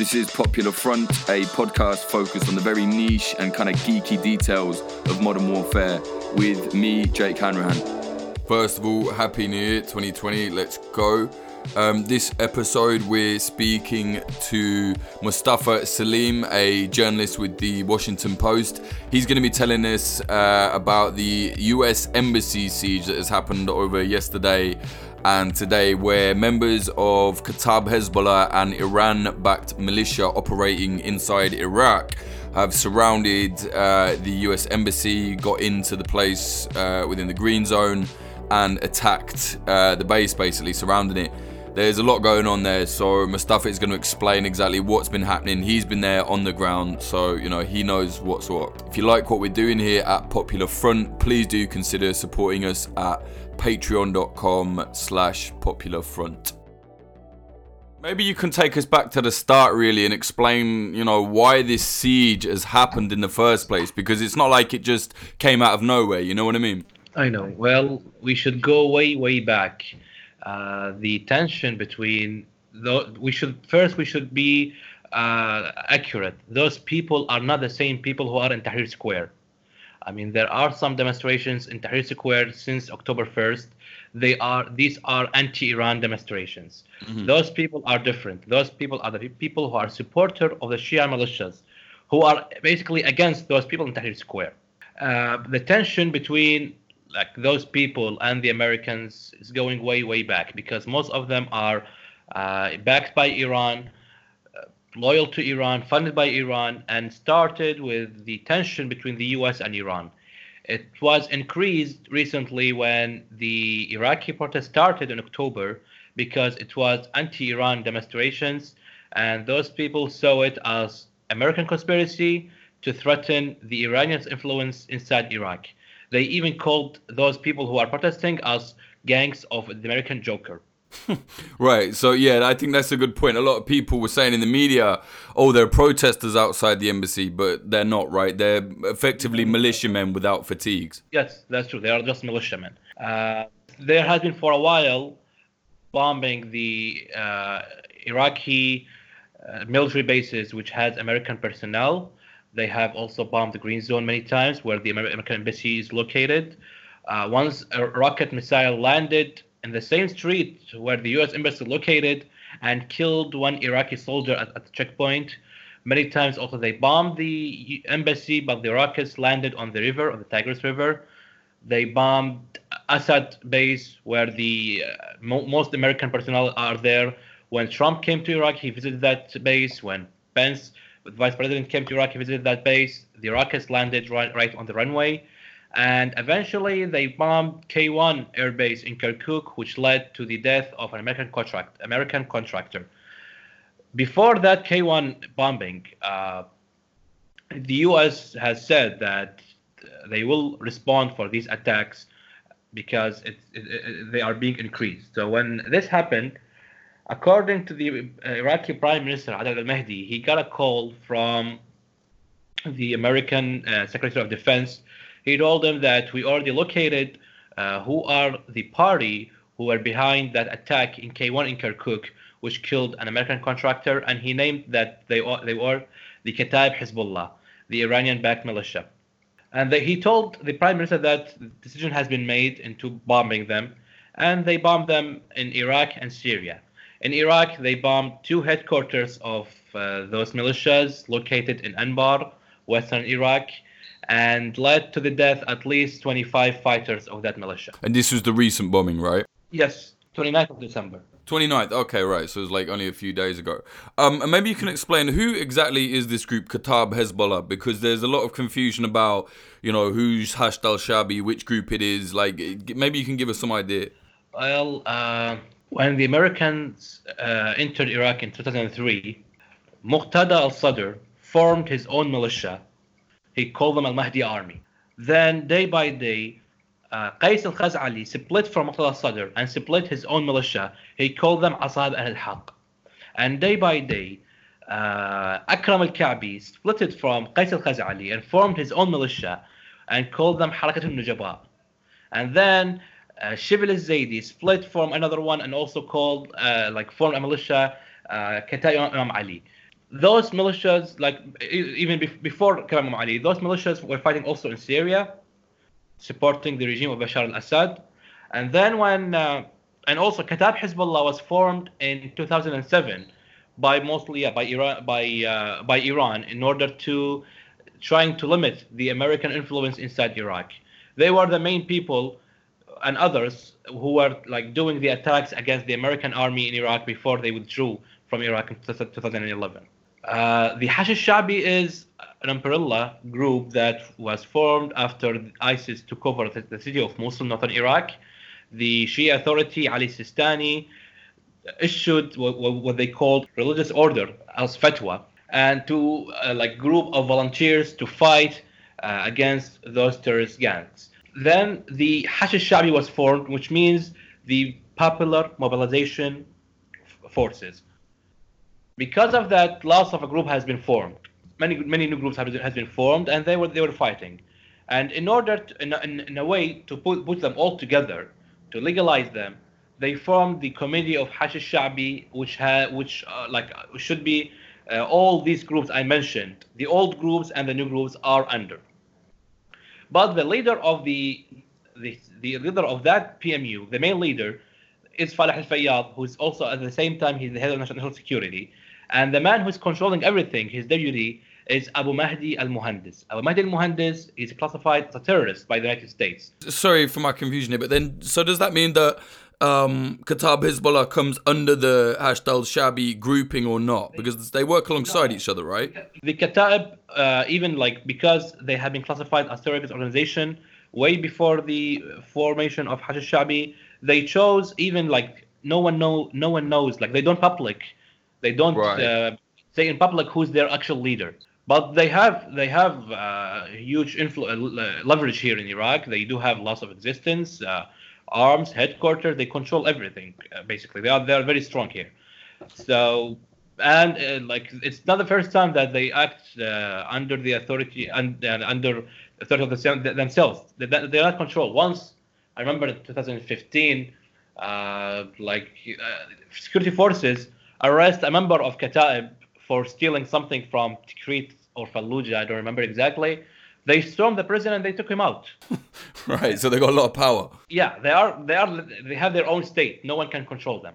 This is Popular Front, a podcast focused on the very niche and kind of geeky details of modern warfare with me, Jake Hanrahan. First of all, Happy New Year 2020. Let's go. Um, this episode, we're speaking to Mustafa Salim, a journalist with the Washington Post. He's going to be telling us uh, about the US Embassy siege that has happened over yesterday and today, where members of Kataib Hezbollah and Iran backed militia operating inside Iraq have surrounded uh, the US Embassy, got into the place uh, within the green zone, and attacked uh, the base, basically surrounding it. There's a lot going on there, so Mustafa is going to explain exactly what's been happening. He's been there on the ground, so you know he knows what's what. If you like what we're doing here at Popular Front, please do consider supporting us at patreon.com slash popular front. Maybe you can take us back to the start really and explain, you know, why this siege has happened in the first place because it's not like it just came out of nowhere, you know what I mean? I know. Well, we should go way, way back. Uh, the tension between the, we should first we should be uh, accurate. Those people are not the same people who are in Tahrir Square. I mean, there are some demonstrations in Tahrir Square since October 1st. They are these are anti-Iran demonstrations. Mm-hmm. Those people are different. Those people are the people who are supporter of the Shia militias, who are basically against those people in Tahrir Square. Uh, the tension between like those people and the Americans is going way way back because most of them are uh, backed by Iran loyal to Iran, funded by Iran, and started with the tension between the US and Iran. It was increased recently when the Iraqi protest started in October because it was anti Iran demonstrations, and those people saw it as American conspiracy to threaten the Iranians' influence inside Iraq. They even called those people who are protesting as gangs of the American Joker. right. So yeah, I think that's a good point. A lot of people were saying in the media, "Oh, there are protesters outside the embassy," but they're not. Right? They're effectively militiamen without fatigues. Yes, that's true. They are just militiamen. Uh, there has been for a while bombing the uh, Iraqi uh, military bases, which has American personnel. They have also bombed the Green Zone many times, where the American embassy is located. Uh, once a rocket missile landed in the same street where the U.S. embassy is located and killed one Iraqi soldier at, at the checkpoint. Many times also they bombed the embassy, but the rockets landed on the river, on the Tigris River. They bombed Assad base, where the uh, mo- most American personnel are there. When Trump came to Iraq, he visited that base. When Pence, vice president, came to Iraq, visited that base. The rockets landed right, right on the runway and eventually they bombed K1 airbase in Kirkuk, which led to the death of an American contract American contractor. Before that K1 bombing, uh, the U.S. has said that they will respond for these attacks because it, it, it, they are being increased. So when this happened, according to the Iraqi Prime Minister Adel al-Mahdi, he got a call from the American uh, Secretary of Defense he told them that we already located uh, who are the party who were behind that attack in K1 in Kirkuk, which killed an American contractor, and he named that they they were the Kataib Hezbollah, the Iranian-backed militia. And he told the prime minister that the decision has been made into bombing them, and they bombed them in Iraq and Syria. In Iraq, they bombed two headquarters of uh, those militias located in Anbar, western Iraq, and led to the death at least 25 fighters of that militia. And this was the recent bombing, right? Yes, 29th of December. 29th, okay, right. So it was like only a few days ago. Um, and maybe you can explain who exactly is this group, Kataib Hezbollah, because there's a lot of confusion about, you know, who's Hashd al Shabi, which group it is. Like, maybe you can give us some idea. Well, uh, when the Americans uh, entered Iraq in 2003, Muqtada al Sadr formed his own militia he called them Al Mahdi army. Then day by day, uh, Qais al Khazali split from Muqtada al Sadr and split his own militia. He called them Asab al Haq. And day by day, uh, Akram al Ka'bi split from Qais al Khazali and formed his own militia and called them Harakat al Nujaba. And then uh, Shibli al split from another one and also called, uh, like, formed a militia, uh, Imam Ali. those militias, like even before Kamal Ali, those militias were fighting also in Syria, supporting the regime of Bashar al-Assad. And then when, uh, and also Kataib Hezbollah was formed in 2007 by mostly by Iran by uh, by Iran in order to trying to limit the American influence inside Iraq. They were the main people and others who were like doing the attacks against the American army in Iraq before they withdrew from Iraq in 2011. Uh, the Hashd al-Sha'bi is an umbrella group that was formed after ISIS took over the, city of Mosul, northern Iraq. The Shia authority, Ali Sistani, issued what, what, they called religious order as fatwa, and to uh, like group of volunteers to fight uh, against those terrorist gangs. Then the Hashd al-Sha'bi was formed, which means the Popular Mobilization Forces. Because of that, lots of a group has been formed. Many many new groups have has been formed, and they were they were fighting. And in order, to, in, in, in, a way, to put put them all together, to legalize them, they formed the committee of Hashd al-Sha'bi, which had which uh, like should be uh, all these groups I mentioned. The old groups and the new groups are under. But the leader of the the, the leader of that PMU, the main leader, is Falah al-Fayyad, who's also at the same time he's the head of national security. And the man who's controlling everything, his deputy, is Abu Mahdi al-Muhandis. Abu Mahdi al-Muhandis is classified as a terrorist by the United States. Sorry for my confusion here, but then, so does that mean that um, Kataib Hezbollah comes under the Hashd al-Sha'bi grouping or not? Because they work alongside each other, right? The Kataib, uh, even like because they have been classified as terrorist organization way before the formation of Hashd al-Sha'bi, they chose even like no one know no one knows like they don't public, they don't right. uh, say in public who's their actual leader. But they have they have uh, huge influ- uh, leverage here in Iraq. They do have lots of existence. Arms, headquarters. They control everything. Uh, basically, they are they are very strong here. So and uh, like it's not the first time that they act uh, under the authority and uh, under authority of the, themselves. They, they're not controlled. Once I remember in 2015, uh, like uh, security forces arrest a member of Kataib for stealing something from Tikrit or Fallujah. I don't remember exactly. They stormed the prison and they took him out. right, so they got a lot of power. Yeah, they are. They are. They have their own state. No one can control them.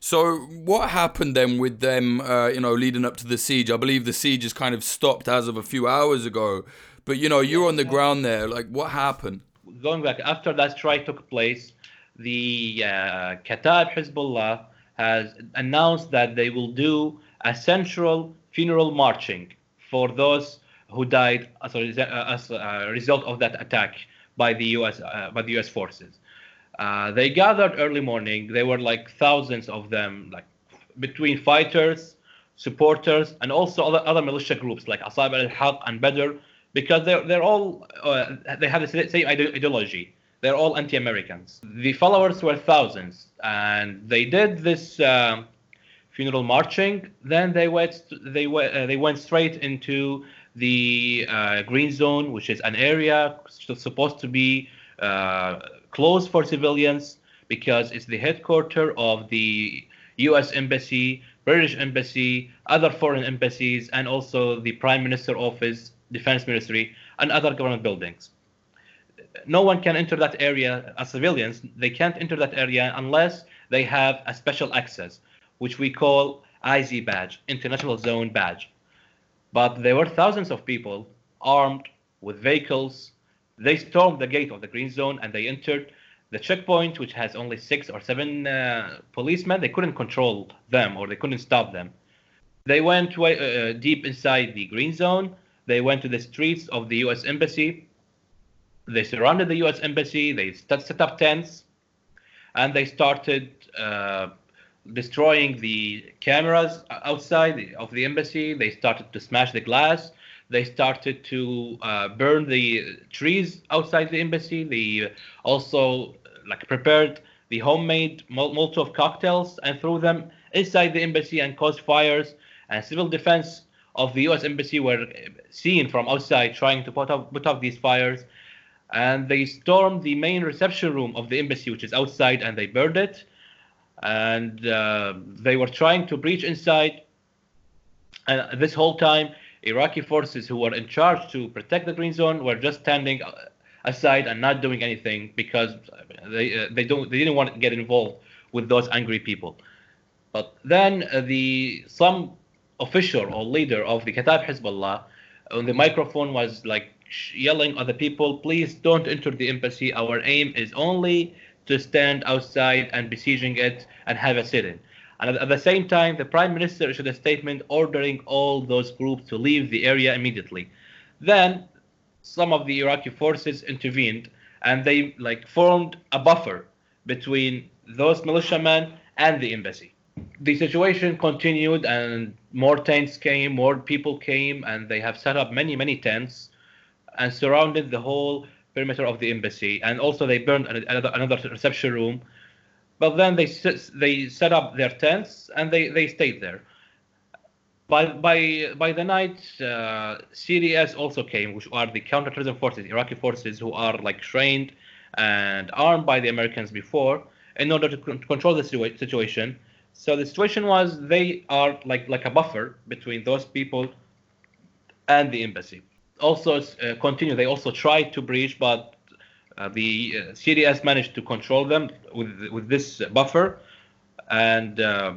So what happened then with them? Uh, you know, leading up to the siege. I believe the siege is kind of stopped as of a few hours ago. But you know, you're on the ground there. Like, what happened? Going back after that strike took place, the uh, Kataib Hezbollah has announced that they will do a central funeral marching for those who died as a, as a result of that attack by the U.S. Uh, by the U.S. forces. Uh, they gathered early morning. There were like thousands of them, like between fighters, supporters, and also other, other militia groups like Asab al-Haq and Badr, because they're they're all uh, they have the same ideology. They're all anti-Americans. The followers were thousands, and they did this um, funeral marching. Then they went they uh, they went straight into the uh, green zone, which is an area supposed to be uh, closed for civilians because it's the headquarters of the U.S. embassy, British embassy, other foreign embassies, and also the Prime Minister office, Defense Ministry, and other government buildings. No one can enter that area as civilians. They can't enter that area unless they have a special access, which we call IZ badge, International Zone badge. But there were thousands of people armed with vehicles. They stormed the gate of the green zone and they entered the checkpoint, which has only six or seven uh, policemen. They couldn't control them or they couldn't stop them. They went way, uh, deep inside the green zone. They went to the streets of the U.S. embassy. They surrounded the U.S. embassy. They set up tents, and they started uh, destroying the cameras outside of the embassy. They started to smash the glass. They started to uh, burn the trees outside the embassy. They also like prepared the homemade Molotov cocktails and threw them inside the embassy and caused fires. And civil defense of the U.S. embassy were seen from outside trying to put out put out these fires. And they stormed the main reception room of the embassy, which is outside, and they burned it and uh, they were trying to breach inside And this whole time, Iraqi forces who were in charge to protect the green zone were just standing aside and not doing anything because they uh, they don't they didn't want to get involved with those angry people. But then uh, the some official or leader of the Kataib Hezbollah on the microphone was like yelling at the people, please don't enter the embassy. Our aim is only to stand outside and besieging it and have a sit-in. And at the same time, the prime minister issued a statement ordering all those groups to leave the area immediately. Then some of the Iraqi forces intervened and they like formed a buffer between those militiamen and the embassy. The situation continued and more tents came, more people came, and they have set up many, many tents and surrounded the whole perimeter of the embassy. And also they burned another, another reception room. But then they they set up their tents and they, they stayed there. By by by the night, uh, CTS also came, which are the counterterrorism forces, Iraqi forces who are like trained and armed by the Americans before, in order to control the situation. So the situation was they are like like a buffer between those people and the embassy. Also, uh, continue. They also tried to breach, but uh, the uh, CTS managed to control them with with this buffer, and uh,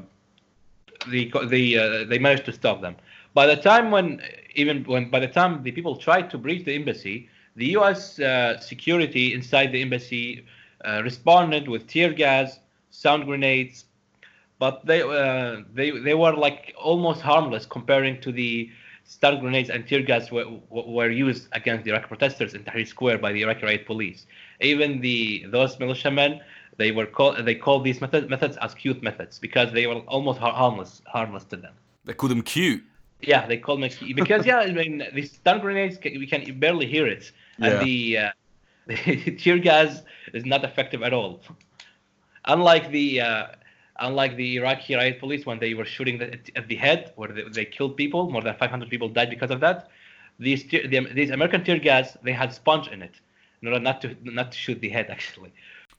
the the uh, they managed to stop them. By the time when even when by the time the people tried to breach the embassy, the U.S. Uh, security inside the embassy responded with tear gas, sound grenades, but they uh, they they were like almost harmless comparing to the stun grenades and tear gas were, were used against the Iraqi protesters in Tahrir Square by the Iraqi riot police. Even the those militiamen they were called they called these methods methods as cute methods because they were almost harmless harmless to them. They called them cute. Yeah, they called them cute because yeah, I mean the stun grenades we can barely hear it, and yeah. the, uh, the tear gas is not effective at all. Unlike the uh, unlike the Iraqi riot police when they were shooting at the head, where they, they, killed people, more than 500 people died because of that. These the, these American tear gas, they had sponge in it, in order not to not to shoot the head actually.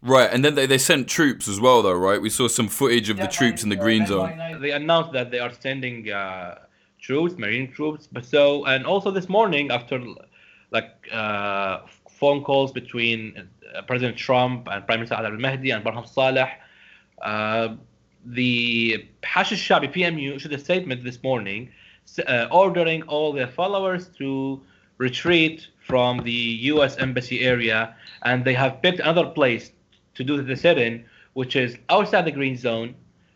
Right, and then they, they sent troops as well, though, right? We saw some footage of yeah, the troops in the green zone. They announced that they are sending uh, troops, marine troops, but so and also this morning after like uh, phone calls between uh, President Trump and Prime Minister Al Mahdi and Barham Saleh uh, the Hashd al-Sha'bi PMU issued a statement this morning uh, ordering all their followers to retreat from the U.S. embassy area, and they have picked another place to do the sit-in, which is outside the green zone,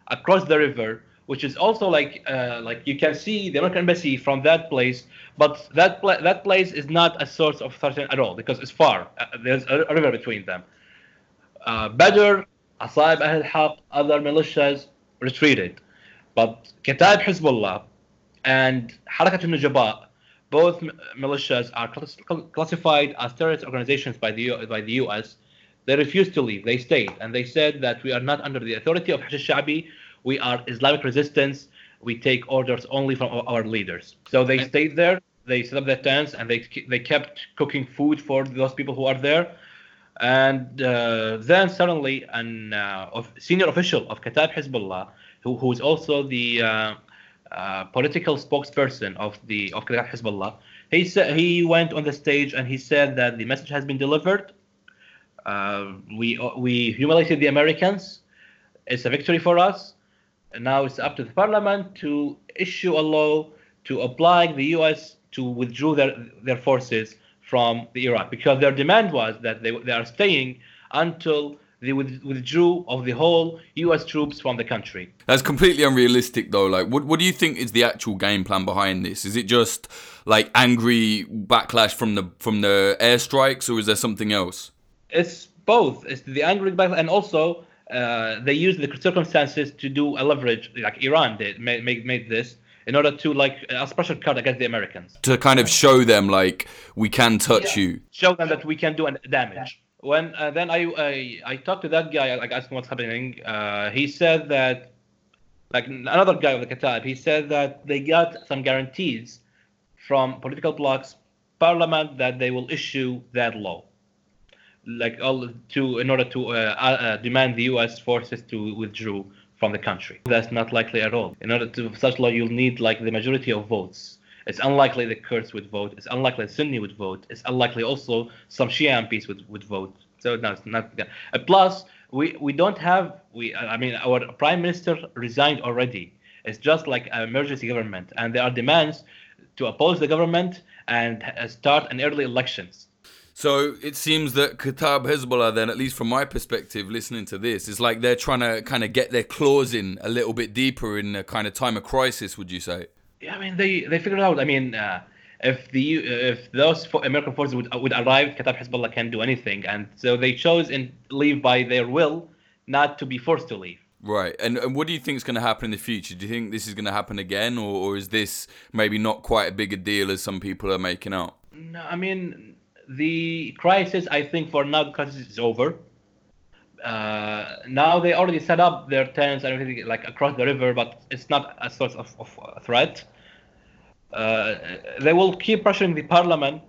across the river, which is also like uh, like you can see the American embassy from that place, but that that place is not a source of threat at all because it's far. Uh, there's a, a, river between them. Uh, Badr Asaib Ahl Haq, other militias retreated. But Kataib Hezbollah and Harakat al-Nujaba, both militias are classified as terrorist organizations by the, by the US. They refused to leave. They stayed. And they said that we are not under the authority of Hashd al-Sha'bi. We are Islamic resistance. We take orders only from our leaders. So they stayed there. They set up their tents and they, they kept cooking food for those people who are there and uh, then suddenly, an uh, senior official of Kataib Hezbollah, who, who is also the uh, uh, political spokesperson of the of Kataib Hezbollah, he said he went on the stage and he said that the message has been delivered. Uh, we we humiliated the Americans. It's a victory for us. And now it's up to the parliament to issue a law to oblige the U.S. to withdraw their their forces from the Iraq because their demand was that they, they are staying until they withdrew of the whole U.S. troops from the country. That's completely unrealistic, though. Like, what what do you think is the actual game plan behind this? Is it just like angry backlash from the from the airstrikes, or is there something else? It's both. It's the angry backlash, and also uh, they use the circumstances to do a leverage, like Iran did, made made, made this in order to like a special card against the Americans. To kind of show them like we can touch yeah. you. Show them that we can do damage. When uh, then I, I I talked to that guy, like asking what's happening. Uh, he said that like another guy of the Kataib, he said that they got some guarantees from political blocs, parliament that they will issue that law, like all to in order to uh, uh, demand the U.S. forces to withdraw from the country. That's not likely at all. In order to such law, you'll need like the majority of votes. It's unlikely the Kurds would vote. It's unlikely Sunni would vote. It's unlikely also some Shia MPs would, would vote. So no, it's not. Uh, plus, we we don't have we. I mean, our prime minister resigned already. It's just like an emergency government, and there are demands to oppose the government and start an early elections. So it seems that Kataib Hezbollah, then, at least from my perspective, listening to this, is like they're trying to kind of get their claws in a little bit deeper in a kind of time of crisis. Would you say? Yeah, I mean they they figured out. I mean, uh, if the if those American forces would would arrive, Kataib Hezbollah can't do anything, and so they chose and leave by their will, not to be forced to leave. Right, and, and what do you think is going to happen in the future? Do you think this is going to happen again, or, or is this maybe not quite a big a deal as some people are making out? No, I mean the crisis. I think for now the crisis is over. Uh, now they already set up their tents and everything like across the river, but it's not a source of, of threat. Uh, they will keep pressuring the parliament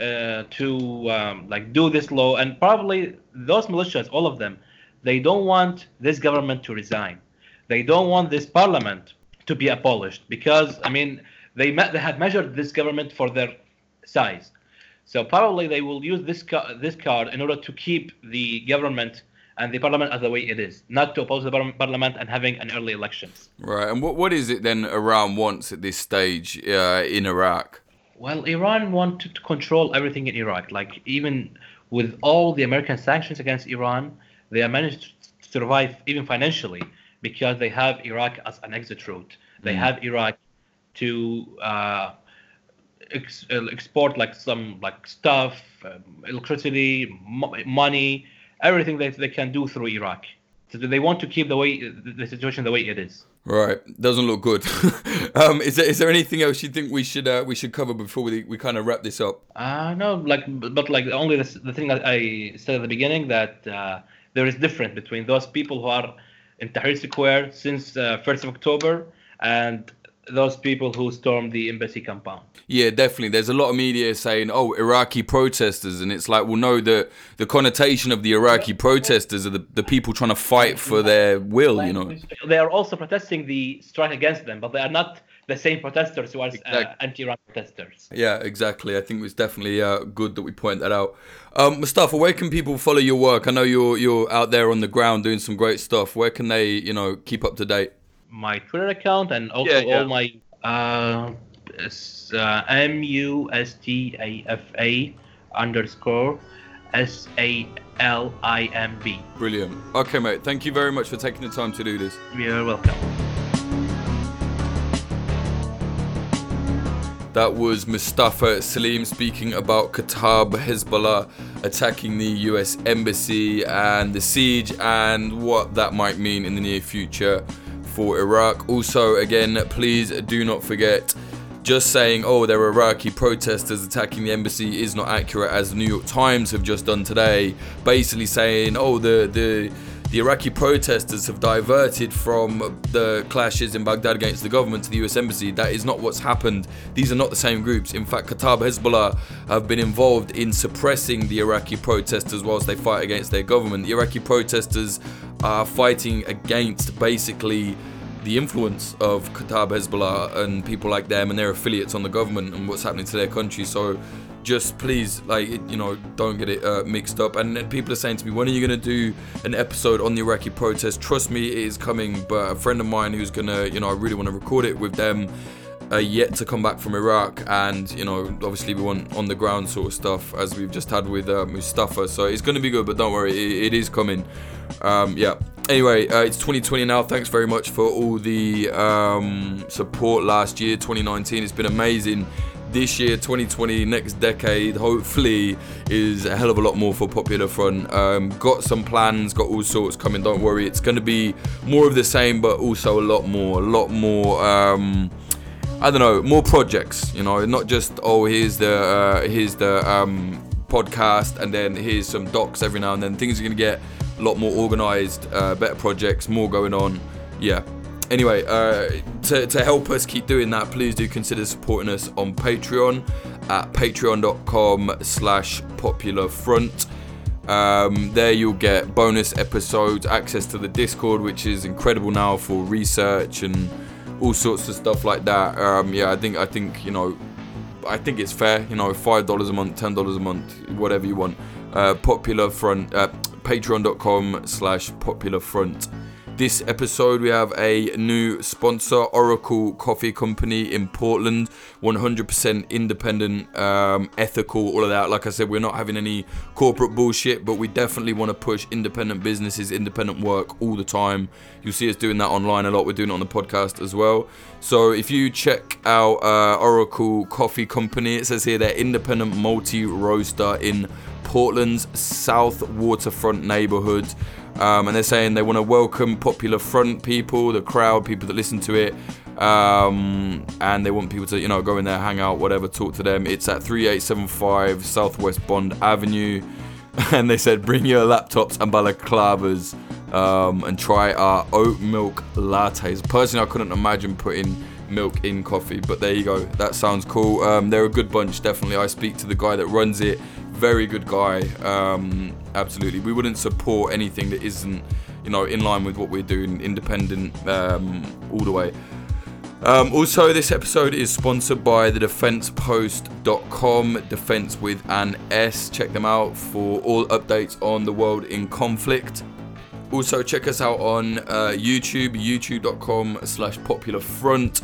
uh, to um, like do this law, and probably those militias, all of them, they don't want this government to resign. They don't want this parliament to be abolished because I mean they they had measured this government for their size. So probably they will use this ca- this card in order to keep the government and the parliament as the way it is, not to oppose the parliament and having an early elections. Right. And what what is it then Iran wants at this stage uh, in Iraq? Well, Iran wanted to control everything in Iraq. Like even with all the American sanctions against Iran, they have managed to survive even financially because they have Iraq as an exit route. They mm. have Iraq to uh, ex- uh, export like some like stuff, um, electricity, money, everything that they can do through Iraq. So they want to keep the way the situation the way it is. Right, doesn't look good. um, is there is there anything else you think we should uh, we should cover before we we kind of wrap this up? Uh no, like but like only the, the thing that I said at the beginning that uh, there is difference between those people who are in Tahrir Square since uh, first of October and those people who stormed the embassy compound. Yeah, definitely. There's a lot of media saying, "Oh, Iraqi protesters," and it's like, well, no, the the connotation of the Iraqi protesters are the, the people trying to fight for their will. You know, they are also protesting the strike against them, but they are not the same protesters who are uh, exactly. uh, anti-Iran protesters. Yeah, exactly. I think it's definitely uh, good that we point that out. Um, Mustafa, where can people follow your work? I know you're you're out there on the ground doing some great stuff. Where can they, you know, keep up to date? My Twitter account and also yeah, yeah. all my uh, uh, M U S T A F A underscore S A L I M B. Brilliant. Okay, mate. Thank you very much for taking the time to do this. You're welcome. That was Mustafa Salim speaking about Kataib, Hezbollah attacking the US Embassy and the siege and what that might mean in the near future for Iraq. Also, again, please do not forget just saying, oh, there are Iraqi protesters attacking the embassy is not accurate, as the New York Times have just done today. Basically saying, oh, the the the Iraqi protesters have diverted from the clashes in Baghdad against the government to the US embassy. That is not what's happened. These are not the same groups. In fact, Kataib Hezbollah have been involved in suppressing the Iraqi protesters whilst they fight against their government. The Iraqi protesters are fighting against basically the influence of Kataib Hezbollah and people like them and their affiliates on the government and what's happening to their country. So just please, like, you know, don't get it uh, mixed up. And people are saying to me, when are you going to do an episode on the Iraqi protest? Trust me, it is coming. But a friend of mine who's going to, you know, I really want to record it with them. Uh, yet to come back from Iraq, and you know, obviously we want on the ground sort of stuff as we've just had with uh, Mustafa. So it's going to be good, but don't worry, it, it is coming. Um, yeah, anyway, uh, it's 2020 now. Thanks very much for all the um, support last year, 2019. It's been amazing. This year, 2020, next decade, hopefully, is a hell of a lot more for Popular Front. Um, got some plans, got all sorts coming. Don't worry, it's going to be more of the same, but also a lot more, a lot more. I don't know, more projects. You know, not just oh, here's the uh, here's the um, podcast, and then here's some docs every now and then. Things are to get a lot more organized, uh, better projects, more going on. Yeah. Anyway, uh, to, to help us keep doing that, please do consider supporting us on Patreon at patreon.com slash popular front. Um, there you'll get bonus episodes, access to the Discord, which is incredible now for research and all sorts of stuff like that. Um, yeah, I think I think you know, I think it's fair. You know, five dollars a month, ten dollars a month, whatever you want. Uh, popular front, uh, Patreon.com/slash Popular Front. This episode, we have a new sponsor, Oracle Coffee Company in Portland. 100% independent, um, ethical, all of that. Like I said, we're not having any corporate bullshit, but we definitely want to push independent businesses, independent work all the time. You'll see us doing that online a lot. We're doing it on the podcast as well. So if you check out uh, Oracle Coffee Company, it says here they're independent multi roaster in Portland's South Waterfront neighborhood. Um, and they're saying they want to welcome popular front people, the crowd, people that listen to it, um, and they want people to, you know, go in there, hang out, whatever, talk to them. It's at 3875 Southwest Bond Avenue, and they said bring your laptops and balaclavas um, and try our oat milk lattes. Personally, I couldn't imagine putting milk in coffee, but there you go. That sounds cool. Um, they're a good bunch, definitely. I speak to the guy that runs it very good guy. Um, absolutely, we wouldn't support anything that isn't, you know, in line with what we're doing, independent um, all the way. Um, also, this episode is sponsored by the defensepost.com, defense with an S. Check them out for all updates on the world in conflict. Also, check us out on uh, YouTube, youtube.com slash popular front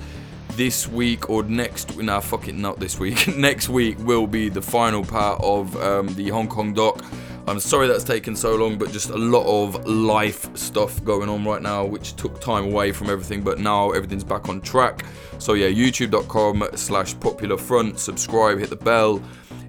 this week or next nah fuck it not this week. Next week will be the final part of um, the hong kong doc. I'm sorry that's taken so long but just a lot of life stuff going on right now which took time away from everything but now everything's back on track. So yeah youtube.com slash popular front subscribe hit the bell.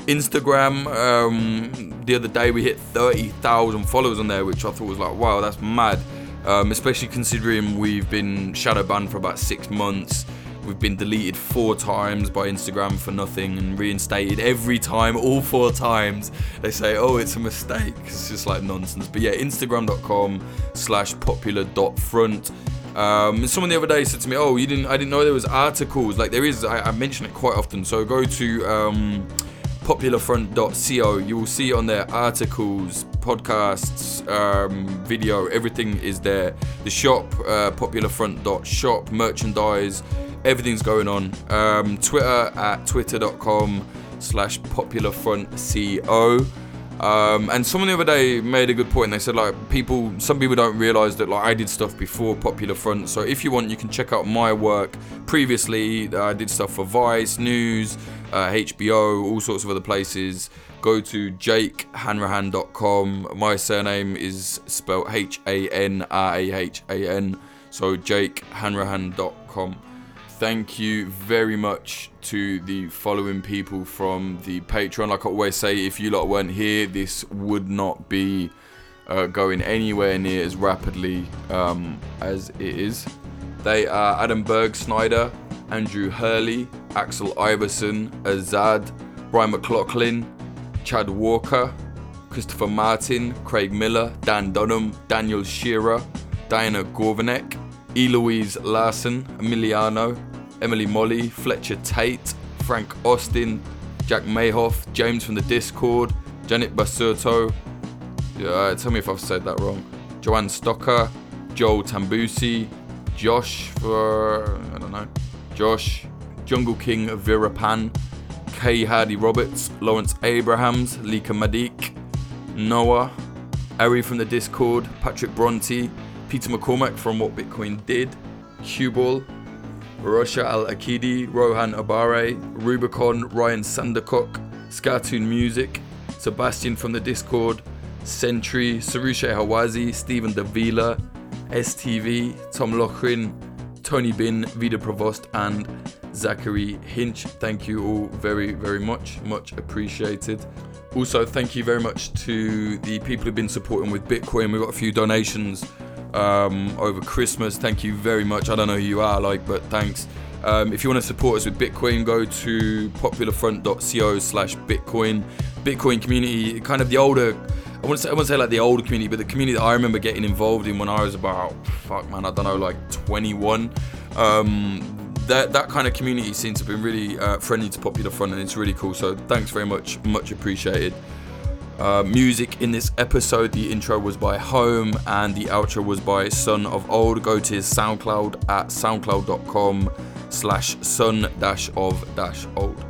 Instagram um, the other day we hit 30000 followers on there which i thought was like wow that's mad. Um, especially considering we've been shadow banned for about six months We've been deleted four times by Instagram for nothing and reinstated every time, all four times. They say, oh, it's a mistake. It's just like nonsense. But yeah, Instagram.com slash popular dot front. Um, someone the other day said to me, "Oh, you didn't? I didn't know there was articles. Like there is. I, I mention it quite often. So go to um, popularfront.co. You will see on there articles, podcasts, um, video. Everything is there. The shop, uh, popularfront.shop, merchandise everything's going on. Um, Twitter at twitter.com slash popularfrontco. Um, and someone the other day made a good point. They said like people, some people don't realize that like I did stuff before Popular Front. So if you want, you can check out my work. Previously, I did stuff for Vice, News, uh, HBO, all sorts of other places. Go to jakehanrahan.com. My surname is spelled H A N R A H A N. So jakehanrahan.com thank you very much to the following people from the Patreon. Like I always say, if you lot weren't here, this would not be uh, going anywhere near as rapidly um, as it is. They are Adam Berg Snyder, Andrew Hurley, Axel Iverson, Azad, Brian McLaughlin, Chad Walker, Christopher Martin, Craig Miller, Dan Dunham, Daniel Shearer, Diana Gorvanek, Eloise Larson, Emiliano, Emily Molly, Fletcher Tate, Frank Austin, Jack Mayhoff, James from the Discord, Janet Basurto, uh, tell me if I've said that wrong, Joanne Stocker, Joel Tambusi, Josh for, I don't know, Josh, Jungle King Virapan, Kay Hardy Roberts, Lawrence Abrahams, Lika Madik, Noah, Ari from the Discord, Patrick Bronte, Peter McCormack from What Bitcoin Did, Cuball, Rosha Al Akidi, Rohan Abare, Rubicon, Ryan Sandercock, Scartoon Music, Sebastian from the Discord, Sentry, Sarushe Hawazi, Stephen Davila, STV, Tom Lochrin, Tony Bin, Vida Provost, and Zachary Hinch. Thank you all very, very much. Much appreciated. Also, thank you very much to the people who've been supporting with Bitcoin. We've got a few donations um, over Christmas. Thank you very much. I don't know who you are, like, but thanks. Um, if you want to support us with Bitcoin, go to popularfront.co slash Bitcoin. Bitcoin community, kind of the older, I to say, I to say like the older community, but the community that I remember getting involved in when I was about, fuck man, I don't know, like 21. Um, that that kind of community seems to have been really uh, friendly to Popular Front, and it's really cool. So thanks very much, much appreciated. Uh, music in this episode, the intro was by Home and the outro was by Son of Old. Go to his SoundCloud at soundcloud.com slash son dash of dash old.